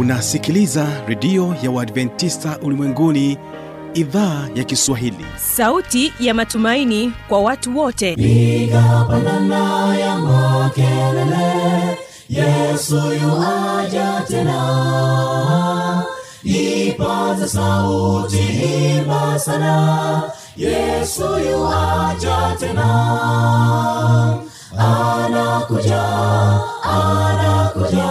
unasikiliza redio ya uadventista ulimwenguni idhaa ya kiswahili. Sauti ya matumaini kwa watu wote. Piga pandana ya makelele yesu yuaja tena. Ipaza sauti himba sana yesu yuaja tena. Anakuja anakuja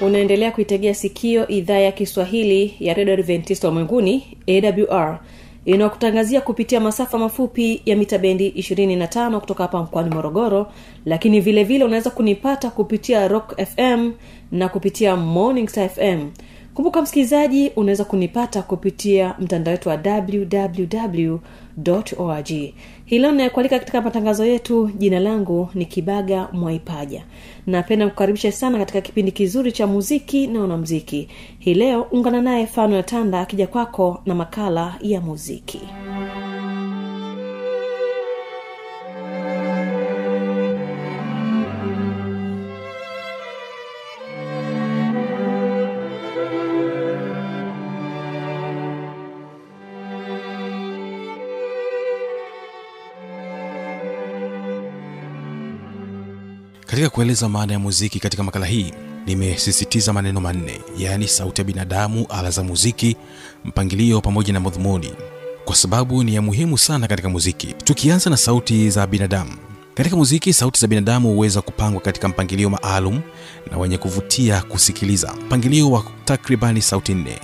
unaendelea kuitegea sikio idhaa ya kiswahili ya redio adventista ulimwenguni awr inayokutangazia kupitia masafa mafupi ya mita bendi 25 kutoka hapa mkoani morogoro lakini vile vile unaweza kunipata kupitia rock fm na kupitia morning star fm kumbuka msikilizaji unaweza kunipata kupitia mtandao wetu wa www org hii leo inayokualika katika matangazo yetu. Jina langu ni kibaga mwaipaja. Napenda kukaribisha sana katika kipindi kizuri cha muziki na wanamziki hii leo ungana naye fano ya tanda akija kwako na makala ya muziki katika kueleza maana ya muziki katika makala hii nimesisitiza maneno manne yaani sauti ya binadamu ala za muziki mpangilio pamoja na madhumuni. Kwa sababu ni ya muhimu sana katika muziki. Tukianza na sauti za binadamu. Katika muziki sauti za binadamu huweza kupangwa katika mpangilio maalum na wenye kuvutia kusikiliza. Mpangilio wa takribani sauti nne.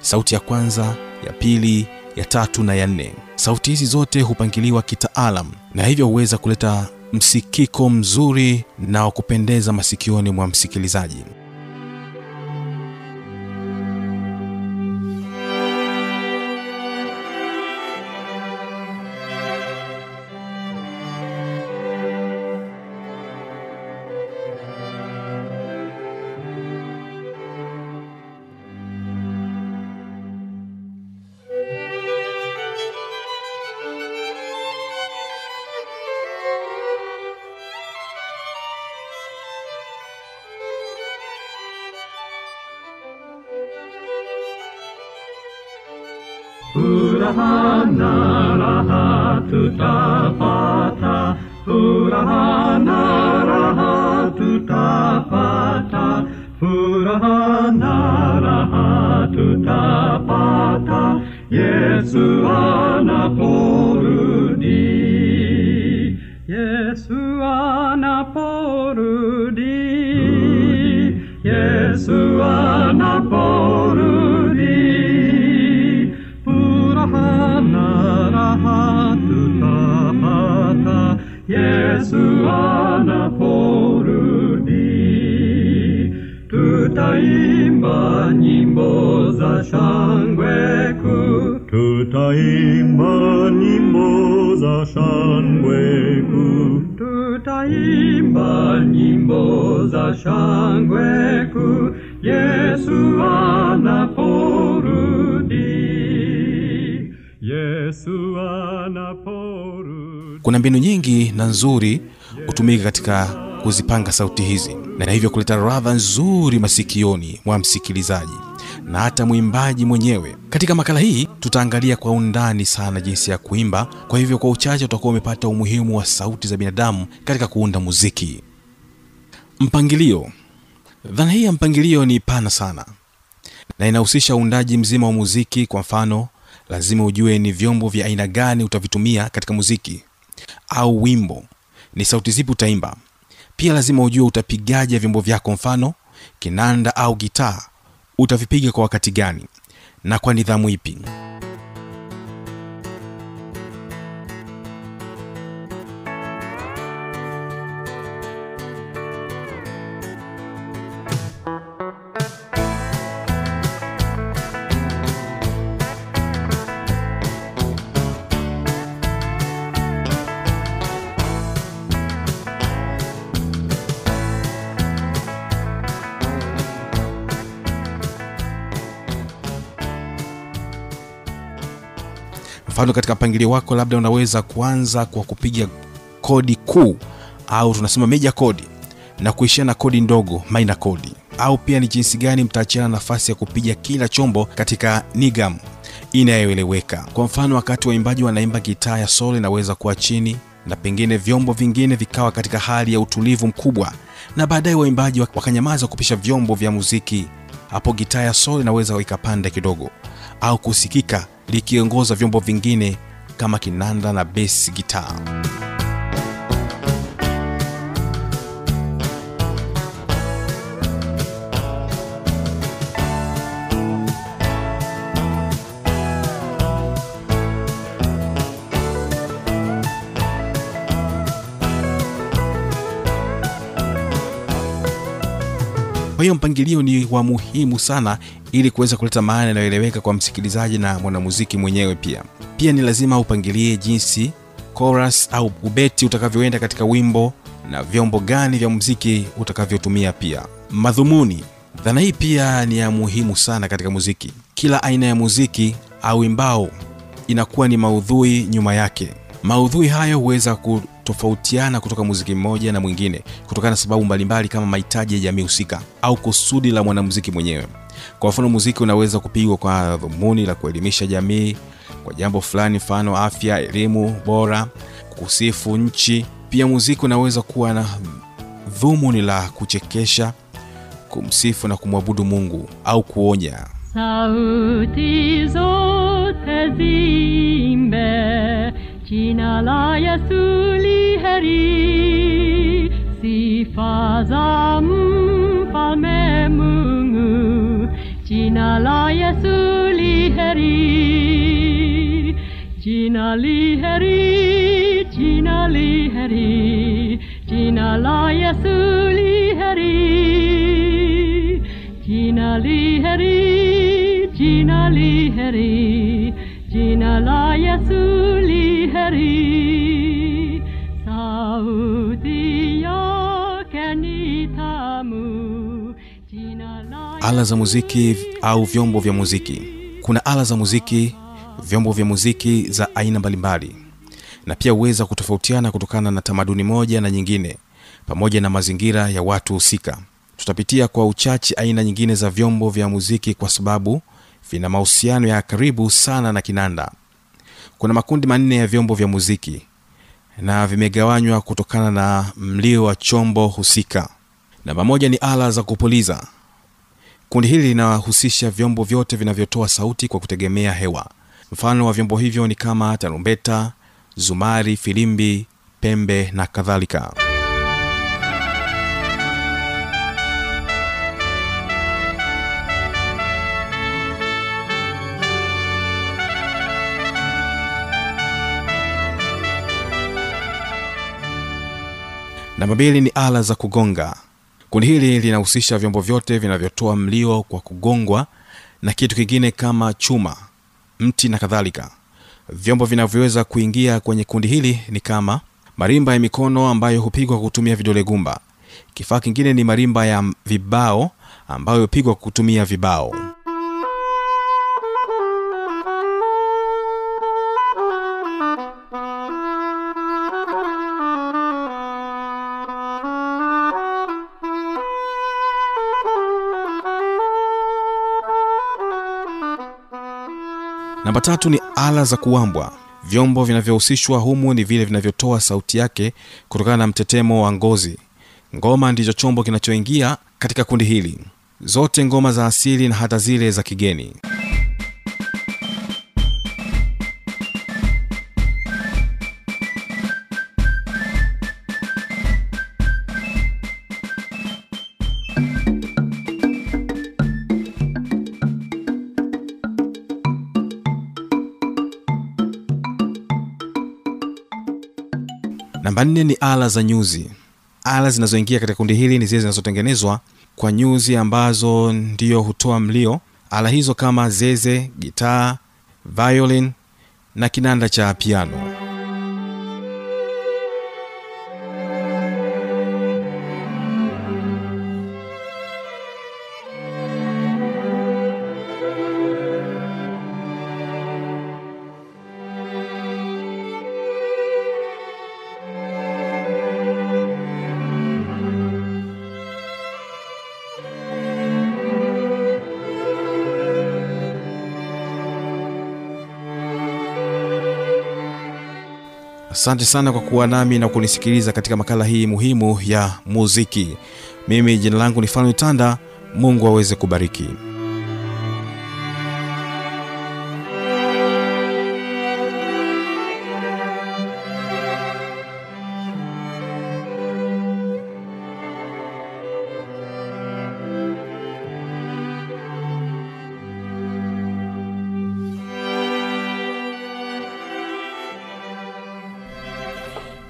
Sauti ya kwanza ya pili ya tatu na ya nne. Sauti hizi zote hupangiliwa kitaalam na hivyo huweza kuleta msikiko mzuri na wa kupendeza masikioni mwa msikilizaji hana raha tuta pata furahana raha tuta pata furahana raha tuta pata yesu ana porudi yesu ana porudi yesu ana mbinu nyingi na nzuri hutumika katika kuzipanga sauti hizi na hivyo kuleta radha nzuri masikioni mwa msikilizaji na hata mwimbaji mwenyewe. Katika makala hii tutaangalia kwa undani sana jinsi ya kuimba kwa hivyo kwa uchache utakuwa umepata umuhimu wa sauti za binadamu katika kuunda muziki. Mpangilio. Dhana hii ya mpangilio ni pana sana na inahusisha uundaji mzima wa muziki. Kwa mfano lazima ujue ni vyombo vya aina gani utavitumia katika muziki au wimbo. Ni sauti zipi utaimba? Pia lazima ujue utapigaje vyombo vyako mfano kinanda au gitaa. Utavipiga kwa wakati gani? Na kwa nidhamu ipi mfano katika mpangilio wako labda unaweza kuanza kwa kupiga kodi kuu au tunasema meja kodi na kuishia na kodi ndogo maina kodi. Au pia ni jinsi gani mtaachiana nafasi ya kupiga kila chombo katika nigam inayoeleweka. Kwa mfano wakati waimbaji wanaimba gitaa ya solo inaweza kuwa chini na pengine vyombo vingine vikawa katika hali ya utulivu mkubwa. Na baadaye waimbaji wakanyamaza kupisha vyombo vya muziki. Hapo gitaa ya solo inaweza ikapanda kidogo au kusikika likiongoza vyombo vingine kama kinanda na bass gitaa kwa hiyo mpangilio ni wa muhimu sana ili kuweza kuleta maana inayoeleweka kwa msikilizaji na mwanamuziki mwenyewe pia. Pia ni lazima upangilie jinsi chorus au ubeti utakavyoenda katika wimbo na vyombo gani vya muziki utakavyotumia pia. Madhumuni. Dhana hii pia ni ya muhimu sana katika muziki. Kila aina ya muziki au imbao inakuwa ni maudhui nyuma yake. Maudhui hayo huweza kutofautiana kutoka muziki mmoja na mwingine kutokana na sababu mbalimbali kama mahitaji ya jamii husika au kusudi la mwanamuziki mwenyewe. Kwa mfano muziki unaweza kupigwa kwa dhumuni la kuelimisha jamii kwa jambo fulani mfano afya elimu bora kusifu nchi. Pia muziki unaweza kuwa na dhumuni la kuchekesha kumsifu na kumwabudu mungu au kuonya. Sauti zote zimbe Chinalaya suli heri sifazam palme mungu Chinalaya suli heri Chinali heri Chinali heri Chinalaya suli heri Chinali heri Chinali heri Chinalaya suli ala za muziki au vyombo vya muziki. Kuna ala za muziki vyombo vya muziki za aina mbalimbali. Na pia huweza kutofautiana kutokana na tamaduni moja na nyingine pamoja na mazingira ya watu husika. Tutapitia kwa uchache aina nyingine za vyombo vya muziki kwa sababu vina mahusiano ya karibu sana na kinanda. Kuna makundi manne ya vyombo vya muziki na vimegawanywa kutokana na mlio wa chombo husika. Namba moja ni ala za kupuliza kundi hili linahusisha vyombo vyote vinavyotoa sauti kwa kutegemea hewa. Mfano wa vyombo hivyo ni kama tarumbeta zumari filimbi pembe na kadhalika. Namba mbili ni ala za kugonga kundi hili linahusisha vyombo vyote vinavyotoa mlio kwa kugongwa na kitu kingine kama chuma mti na kadhalika. Vyombo vinavyoweza kuingia kwenye kundi hili ni kama marimba ya mikono ambayo hupigwa kwa kutumia vidole gumba. Kifaa kingine ni marimba ya vibao ambayo hupigwa kutumia vibao namba ni ala za kuambwa vyombo vinavyohusishwa humu ni vile vinavyotoa sauti yake kutokana na mtetemo wa ngozi. Ngoma ndicho chombo kinachoingia katika kundi hili. Zote ngoma za asili na hata zile za kigeni namba nne ni ala za nyuzi. Ala zinazoingia katika kundi hili ni zile zinazotengenezwa kwa nyuzi ambazo ndiyo hutoa mlio. Ala hizo kama zeze gitaa violin na kinanda cha piano asante sana kwa kuwa nami na kunisikiliza katika makala hii muhimu ya muziki. Mimi jina langu ni fano tanda mungu aweze kubariki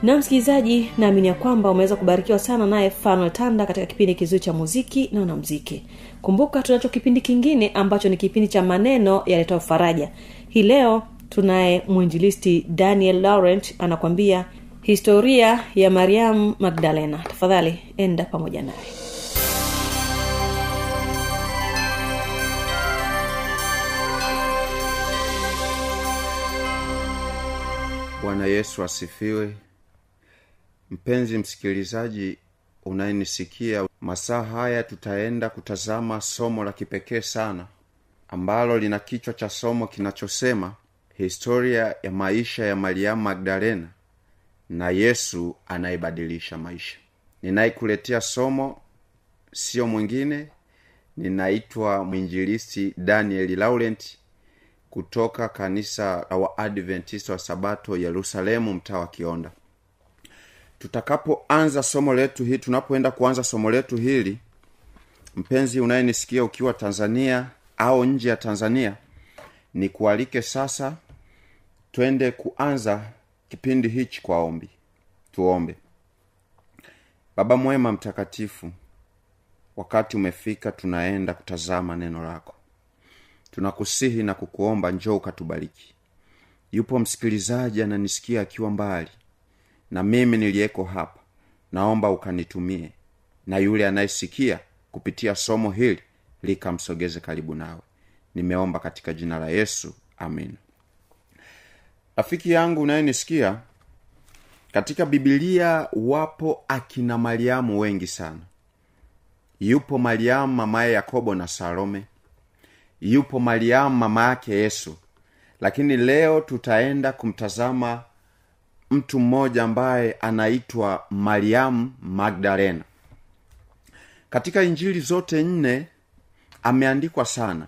na msikilizaji naamini ya kwamba umeweza kubarikiwa sana naye fanuel tanda katika kipindi kizuri cha muziki na wanamziki kumbuka tunacho kipindi kingine ambacho ni kipindi cha maneno yaletao faraja. Hii leo tunaye mwinjilisti daniel laurent anakwambia historia ya mariamu magdalena. Tafadhali enda pamoja naye. Bwana yesu asifiwe mpenzi msikilizaji unayenisikia masaa haya tutaenda kutazama somo la kipekee sana ambalo lina kichwa cha somo kinachosema historia ya maisha ya mariamu magdalena na yesu anayebadilisha maisha. Ninayekuletea somo siyo mwingine ninaitwa mwinjilisti daniel laurent kutoka kanisa la waadventista wa sabato yerusalemu mtaa wa kionda tutakapoanza somo letu hili tunapoenda kuanza somo letu hili mpenzi unayenisikia ukiwa tanzania au nje ya tanzania ni kualike sasa twende kuanza kipindi hichi kwa ombi. Tuombe. Baba mwema mtakatifu wakati umefika tunaenda kutazama neno lako. Tunakusihi na kukuomba njoo ukatubariki. Yupo msikilizaji ananisikia akiwa mbali na mimi niliyeko hapa naomba ukanitumie. Na yule anayesikia kupitia somo hili likamsogeze karibu nawe. Nimeomba katika jina la yesu amin rafiki yangu unayenisikia katika bibilia wapo akina mariamu wengi sana. Yupo mariamu mamaye yakobo na salome. Yupo mariamu mama yake yesu. Lakini leo tutaenda kumtazama mtu mmoja ambaye anaitwa mariamu magdalena. Katika injili zote nne ameandikwa sana.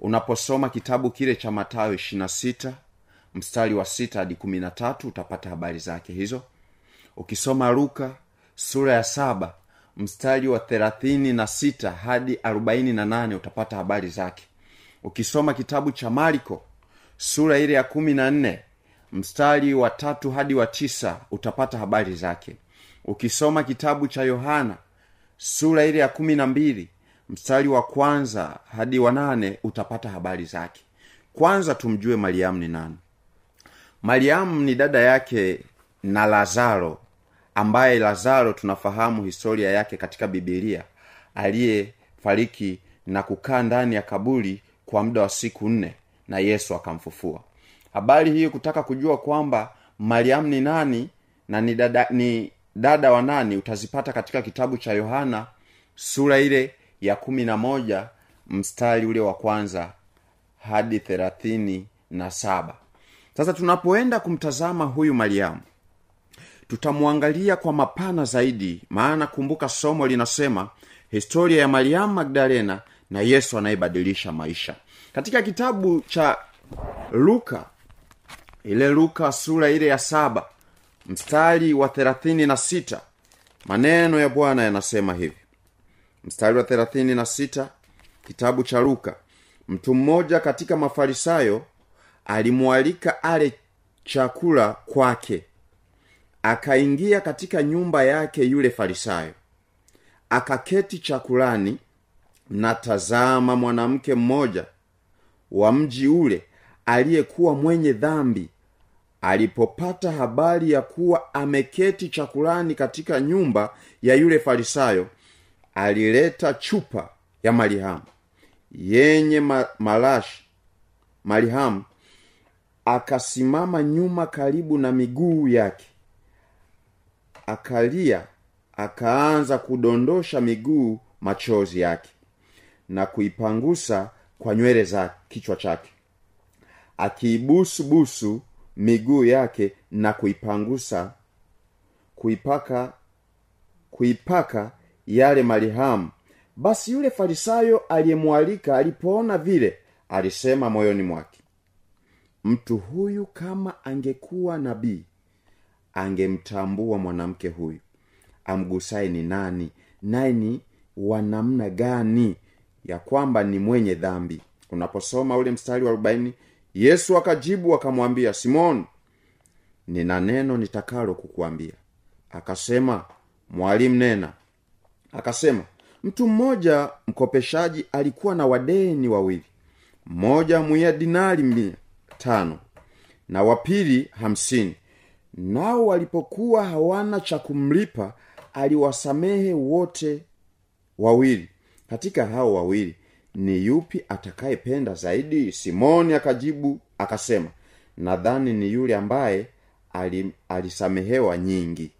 Unaposoma kitabu kile cha matayo ishirina sita mstari wa sita hadi kumi na tatu utapata habari zake hizo. Ukisoma luka sura ya saba mstari wa thelathini na sita hadi arobaini na nane utapata habari zake. Ukisoma kitabu cha mariko sura ile ya kumi na nne mstari wa tatu hadi wa tisa utapata habari zake. Ukisoma kitabu cha yohana sura ile ya kumi na mbili mstari wa kwanza hadi wa nane utapata habari zake. Kwanza tumjue mariamu ni nani. Mariamu ni dada yake na lazaro ambaye lazaro tunafahamu historia yake katika bibilia aliyefariki na kukaa ndani ya kaburi kwa muda wa siku nne na yesu akamfufua habari hii kutaka kujua kwamba mariamu ni nani na ni dada, ni dada wa nani utazipata katika kitabu cha yohana sura ile ya kumi na moja mstari ule wa kwanza hadi thelathini na saba. Sasa tunapoenda kumtazama huyu mariamu tutamwangalia kwa mapana zaidi maana kumbuka somo linasema historia ya mariamu magdalena na yesu anayebadilisha maisha. Katika kitabu cha luka ile luka sura ile ya saba mstari wa thelathini na sita maneno ya bwana yanasema hivi. Mstari wa thelathini na sita kitabu cha luka. Mtu mmoja katika mafarisayo alimwalika ale chakula kwake akaingia katika nyumba yake yule farisayo akaketi chakulani na tazama mwanamke mmoja wa mji ule aliyekuwa mwenye dhambi alipopata habari ya kuwa ameketi chakulani katika nyumba ya yule farisayo alileta chupa ya marihamu yenye ma, malashi marihamu akasimama nyuma karibu na miguu yake akalia akaanza kudondosha miguu machozi yake na kuipangusa kwa nywele za kichwa chake akiibusu busu miguu yake na kuipangusa kuipaka kuipaka yale malihamu. Basi yule farisayo aliyemwalika alipoona vile alisema moyoni mwake mtu huyu kama angekuwa nabii angemtambua mwanamke huyu. Amgusaye ni nani? Naye ni wa namna gani? Ya kwamba ni mwenye dhambi. Unaposoma ule mstari wa arobaini yesu akajibu akamwambia simoni nina neno nitakalo kukuambia. Akasema mwalimu nena. Akasema mtu mmoja mkopeshaji alikuwa na wadeni wawili mmoja mwiya dinari mia tano na wapili hamsini. Nao walipokuwa hawana cha kumlipa aliwasamehe wote wawili. Katika hao wawili ni yupi atakayependa zaidi? Simoni akajibu akasema nadhani ni yule ambaye ali, alisamehewa nyingi.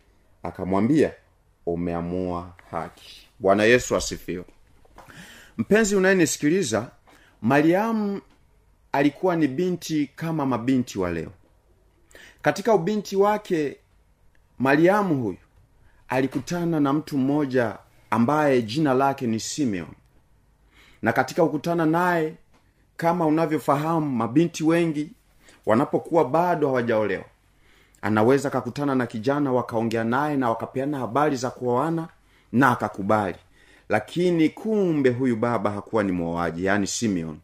Akamwambia umeamua haki. Bwana yesu asifiwe. Mpenzi unayenisikiliza mariamu alikuwa ni binti kama mabinti wa leo. Katika ubinti wake mariamu huyu alikutana na mtu mmoja ambaye jina lake ni simeon na katika kukutana naye kama unavyofahamu mabinti wengi wanapokuwa bado hawajaolewa anaweza akakutana na kijana wakaongea naye na wakapeana habari za kuoana na akakubali. Lakini kumbe huyu baba hakuwa ni mwoaji yaani simeon.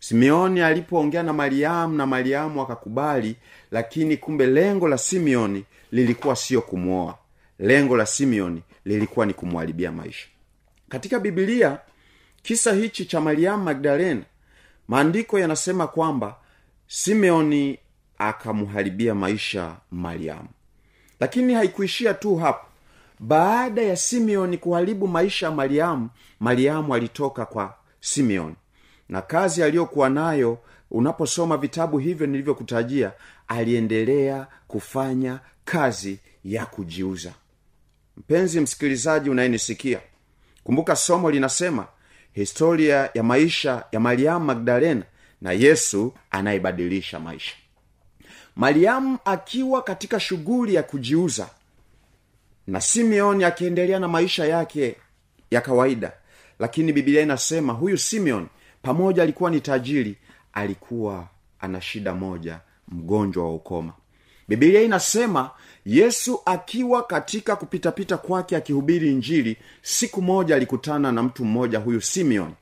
Simeoni alipoongea na mariamu na mariamu akakubali lakini kumbe lengo la simeoni lilikuwa sio kumwoa. Lengo la simeoni lilikuwa ni kumwharibia maisha. Katika bibilia kisa hichi cha mariamu magdalena maandiko yanasema kwamba simeoni akamharibia maisha mariamu. Lakini haikuishia tu hapo. Baada ya simeoni kuharibu maisha ya mariamu mariamu alitoka kwa simeoni. Na kazi aliyokuwa nayo unaposoma vitabu hivyo nilivyokutajia aliendelea kufanya kazi ya kujiuza. Mpenzi msikilizaji unayenisikia kumbuka somo linasema historia ya maisha ya mariamu magdalena na yesu anayebadilisha maisha. Mariamu akiwa katika shughuli ya kujiuza na simeoni akiendelea na maisha yake ya kawaida lakini bibilia inasema huyu simeon pamoja alikuwa ni tajiri alikuwa ana shida moja mgonjwa wa ukoma. Bibilia inasema yesu akiwa katika kupitapita kwake akihubiri injili siku moja alikutana na mtu mmoja huyu simeon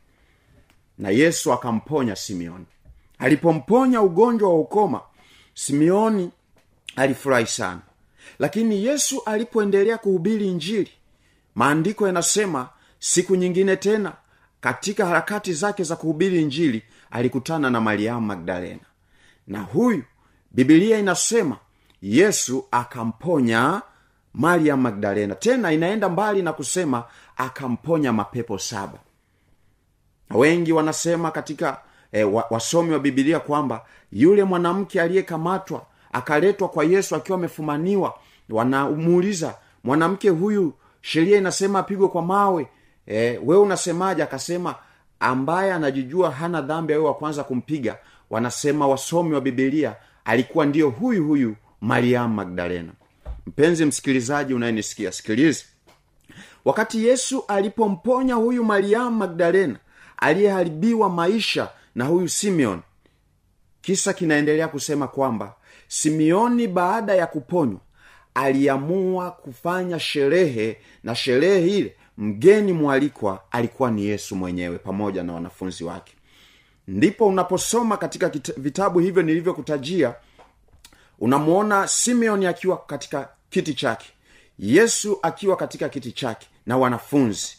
na yesu akamponya simeoni. Alipomponya ugonjwa wa ukoma simeoni alifurahi sana. Lakini yesu alipoendelea kuhubiri injili maandiko yanasema siku nyingine tena katika harakati zake za kuhubiri injili alikutana na mariamu magdalena. Na huyu bibilia inasema yesu akamponya maria magdalena. Tena inaenda mbali na kusema akamponya mapepo saba. Wengi wanasema katika e, wa, wasomi wa bibilia kwamba yule mwanamke aliyekamatwa akaletwa kwa yesu akiwa amefumaniwa wanamuuliza mwanamke huyu sheria inasema apigwe kwa mawe? E, wewe unasemaje? Akasema ambaye anajijua hana dhambi awe wa kwanza kumpiga. Wanasema wasomi wa bibilia alikuwa ndiyo huyu huyu mariamu magdalena. Mpenzi msikilizaji unayenisikia sikilizi wakati yesu alipomponya huyu mariamu magdalena aliyeharibiwa maisha na huyu simeon kisa kinaendelea kusema kwamba simeoni baada ya kuponywa aliamua kufanya sherehe na sherehe ile mgeni mwalikwa alikuwa ni yesu mwenyewe pamoja na wanafunzi wake. Ndipo unaposoma katika vitabu hivyo nilivyokutajia unamwona simeoni akiwa katika kiti chake yesu akiwa katika kiti chake na wanafunzi.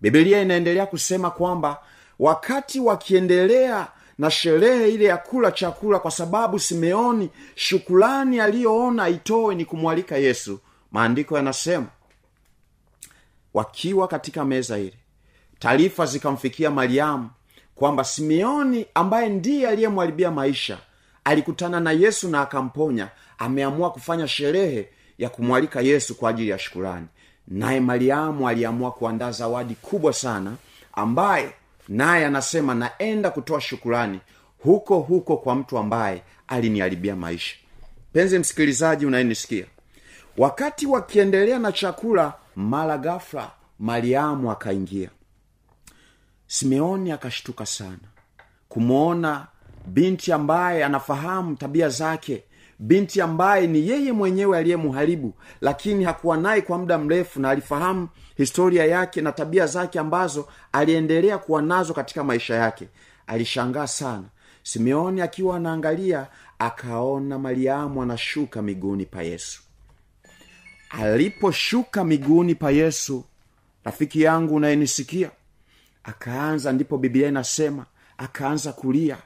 Bibilia inaendelea kusema kwamba wakati wakiendelea na sherehe ile ya kula chakula kwa sababu simeoni shukulani aliyoona aitoe ni kumwalika yesu maandiko yanasema wakiwa katika meza ile taarifa zikamfikia mariamu kwamba simeoni ambaye ndiye aliyemwharibia maisha alikutana na yesu na akamponya. Ameamua kufanya sherehe ya kumwalika yesu kwa ajili ya shukurani. Naye mariamu aliamua kuandaa zawadi kubwa sana ambaye naye anasema naenda kutoa shukurani huko huko kwa mtu ambaye aliniharibia maisha. Penzi msikilizaji unayenisikia wakati wakiendelea na chakula mara ghafla mariamu akaingia. Simeoni akashtuka sana kumwona binti ambaye anafahamu tabia zake. Binti ambaye ni yeye mwenyewe aliyemharibu lakini hakuwa naye kwa muda mrefu na alifahamu historia yake na tabia zake ambazo aliendelea kuwa nazo katika maisha yake. Alishangaa sana. Simeoni akiwa anaangalia akaona mariamu anashuka miguuni pa yesu. Aliposhuka miguuni pa yesu rafiki yangu unayenisikia akaanza ndipo biblia inasema akaanza kulia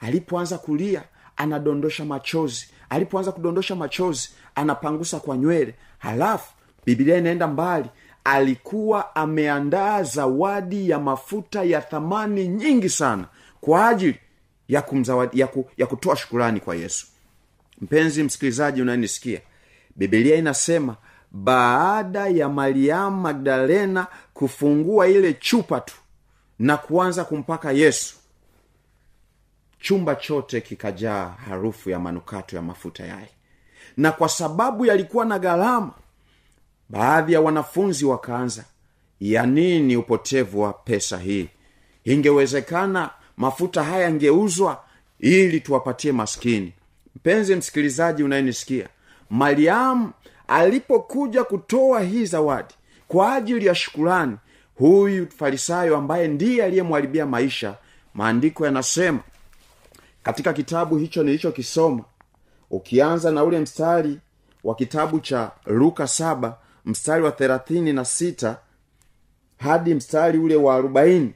alipoanza kulia anadondosha machozi. Alipoanza kudondosha machozi anapangusa kwa nywele. Halafu bibilia inaenda mbali. Alikuwa ameandaa zawadi ya mafuta ya thamani nyingi sana kwa ajili ya kumzawadi ya, ku, ya kutoa shukurani kwa yesu. Mpenzi msikilizaji unayenisikia bibilia inasema baada ya mariamu magdalena kufungua ile chupa tu na kuanza kumpaka yesu chumba chote kikajaa harufu ya manukato ya mafuta yaye na kwa sababu yalikuwa na gharama baadhi ya wanafunzi wakaanza ya nini upotevu wa pesa hii? Ingewezekana mafuta haya yangeuzwa ili tuwapatie maskini. Mpenzi msikilizaji unayenisikia mariamu alipokuja kutoa hii zawadi kwa ajili ya shukurani huyu farisayo ambaye ndiye aliyemwharibia maisha maandiko yanasema katika kitabu hicho nilichokisoma ukianza na ule mstari wa kitabu cha luka saba mstari wa thelathini na sita hadi mstari ule wa arobaini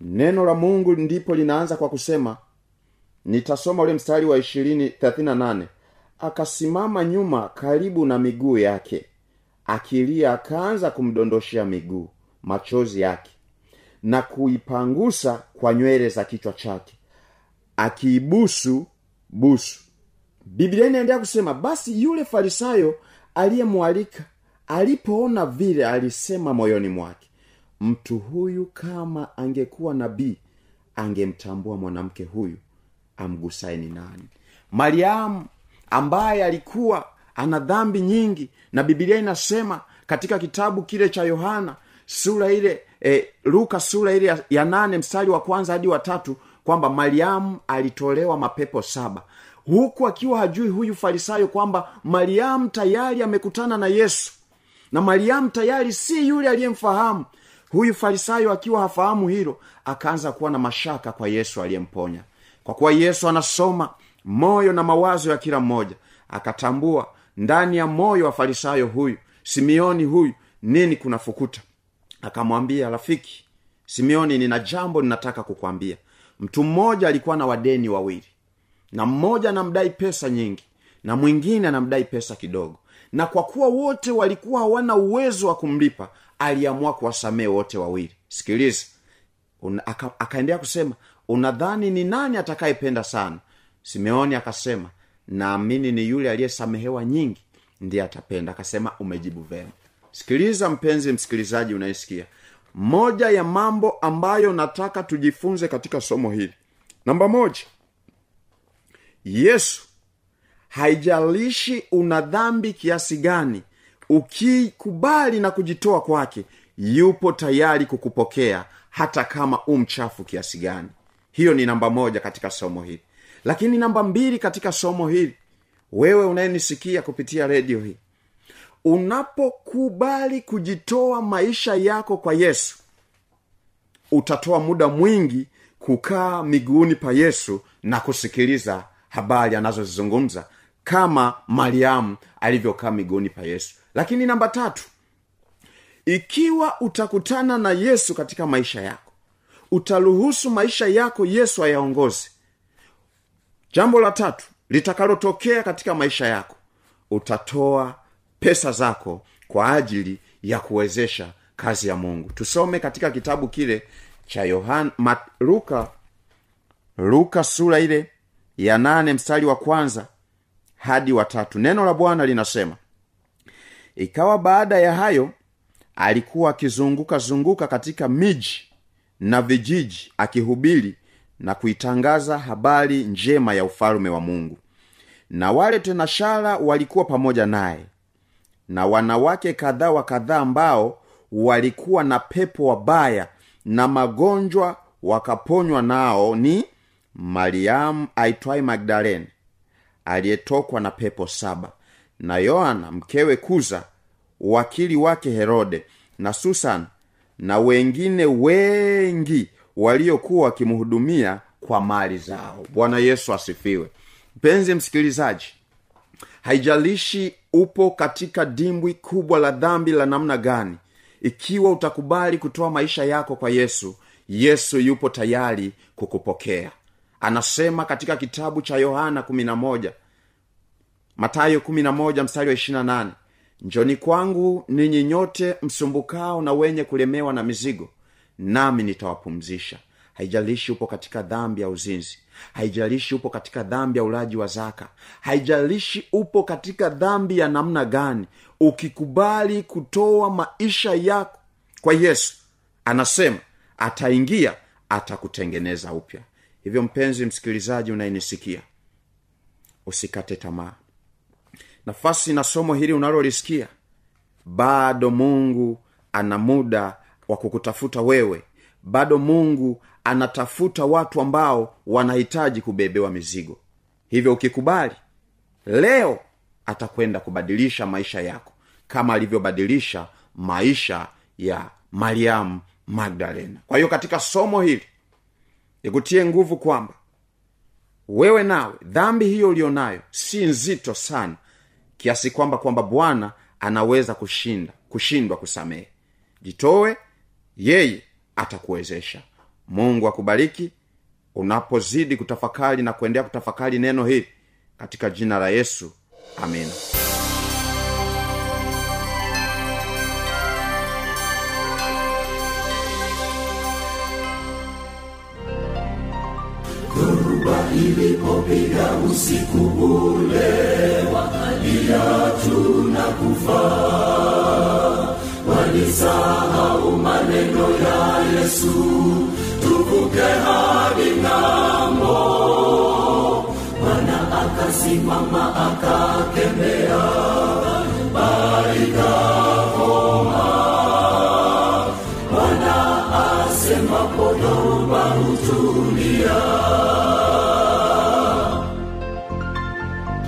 neno la mungu ndipo linaanza kwa kusema nitasoma ule mstari wa ishirini thelathini na nane. Akasimama nyuma karibu na miguu yake akilia akaanza kumdondoshea miguu machozi yake na kuipangusa kwa nywele za kichwa chake akiibusu busu. Biblia inaendelea kusema basi yule farisayo aliyemwalika alipoona vile alisema moyoni mwake mtu huyu kama angekuwa nabii angemtambua mwanamke huyu amgusaye ni nani. Mariamu ambaye alikuwa ana dhambi nyingi na bibilia inasema katika kitabu kile cha yohana sura ile e, luka sura ile ya, ya nane mstari wa kwanza hadi watatu kwamba mariamu alitolewa mapepo saba. Huku akiwa hajui huyu farisayo kwamba mariamu tayari amekutana na yesu. Na mariamu tayari si yule aliyemfahamu. Huyu farisayo akiwa hafahamu hilo akaanza kuwa na mashaka kwa yesu aliyemponya. Kwa kuwa yesu anasoma moyo na mawazo ya kila mmoja akatambua ndani ya moyo wa farisayo huyu simeoni huyu nini kunafukuta? Akamwambia rafiki simeoni nina jambo ninataka kukwambia mtu mmoja alikuwa na wadeni wawili. Na mmoja anamdai pesa nyingi na mwingine anamdai pesa kidogo. Na kwa kuwa wote walikuwa hawana uwezo wa kumlipa aliamua kuwasamehe wote wawili. Sikiliza. Aka, akaendelea kusema unadhani ni nani atakayependa sana? Simeoni akasema naamini ni yule aliyesamehewa nyingi ndiye atapenda. Akasema umejibu vema. Sikiliza mpenzi msikilizaji unayesikia moja ya mambo ambayo nataka tujifunze katika somo hili. Namba moja. Yesu haijalishi una dhambi kiasi gani ukikubali na kujitoa kwake yupo tayari kukupokea hata kama umchafu kiasi gani. Hiyo ni namba moja katika somo hili. Lakini namba mbili katika somo hili wewe unayenisikia kupitia redio hii unapokubali kujitoa maisha yako kwa yesu utatoa muda mwingi kukaa miguuni pa yesu na kusikiliza habari anazozizungumza kama mariamu alivyokaa miguuni pa yesu. Lakini namba tatu ikiwa utakutana na yesu katika maisha yako utaruhusu maisha yako yesu ayaongoze. Jambo la tatu litakalotokea katika maisha yako utatoa pesa zako kwa ajili ya kuwezesha kazi ya mungu. Tusome katika kitabu kile cha yohana Mat, luka luka sura ile ya nane mstari wa kwanza hadi watatu neno la bwana linasema ikawa baada ya hayo alikuwa akizunguka zunguka katika miji na vijiji akihubiri na kuitangaza habari njema ya ufalume wa mungu. Na wale tenashara walikuwa pamoja naye na wanawake kadhaa wa kadhaa ambao walikuwa na pepo wabaya na magonjwa wakaponywa nao ni mariamu aitwaye magdalene aliyetokwa na pepo saba na yohana mkewe kuza wakili wake herode na susan na wengine wengi waliokuwa wakimhudumia kwa mali zao. Bwana yesu asifiwe. Mpenzi msikilizaji haijalishi upo katika dimbwi kubwa la dhambi la namna gani? Ikiwa utakubali kutoa maisha yako kwa yesu yesu yupo tayari kukupokea. Anasema katika kitabu cha yohana 11 matayo mstari wa njoni kwangu ninyi nyote msumbukao na wenye kulemewa na mizigo nami nitawapumzisha haijalishi upo katika dhambi ya uzinzi. Haijalishi upo katika dhambi ya ulaji wa zaka. Haijalishi upo katika dhambi ya namna gani. Ukikubali kutoa maisha yako kwa yesu anasema ataingia atakutengeneza upya. Hivyo mpenzi msikilizaji unayenisikia usikate tamaa. Nafasi na somo hili unalolisikia bado mungu ana muda wa kukutafuta wewe. Bado mungu anatafuta watu ambao wanahitaji kubebewa mizigo. Hivyo ukikubali leo atakwenda kubadilisha maisha yako kama alivyobadilisha maisha ya mariamu magdalena. Kwa hiyo katika somo hili ikutie nguvu kwamba wewe nawe dhambi hiyo ulionayo si nzito sana kiasi kwamba kwamba bwana anaweza kushinda kushindwa kusamehe. Jitowe yeye atakuwezesha mungu akubariki. Unapozidi kutafakari na kuendelea kutafakari neno hili katika jina la yesu amina dhoruba ilipopiga usiku ule wakalia na kufa. Walisahau maneno ya yesu tuvuke hadi ng'ambo. Bwana akasimama akakemea. Baikakoma bwana asemapo dhoruba hutulia.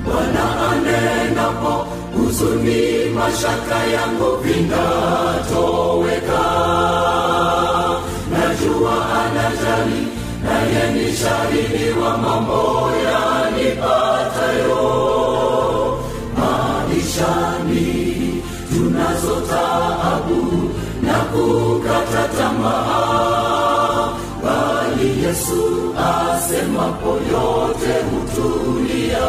Bwana anenapo huzuni mashaka yangu vinatoweka naye ni wa mambo yanipatayo maishani tunazo taabu na kukata tamaa. Bali yesu asemapo yote hutulia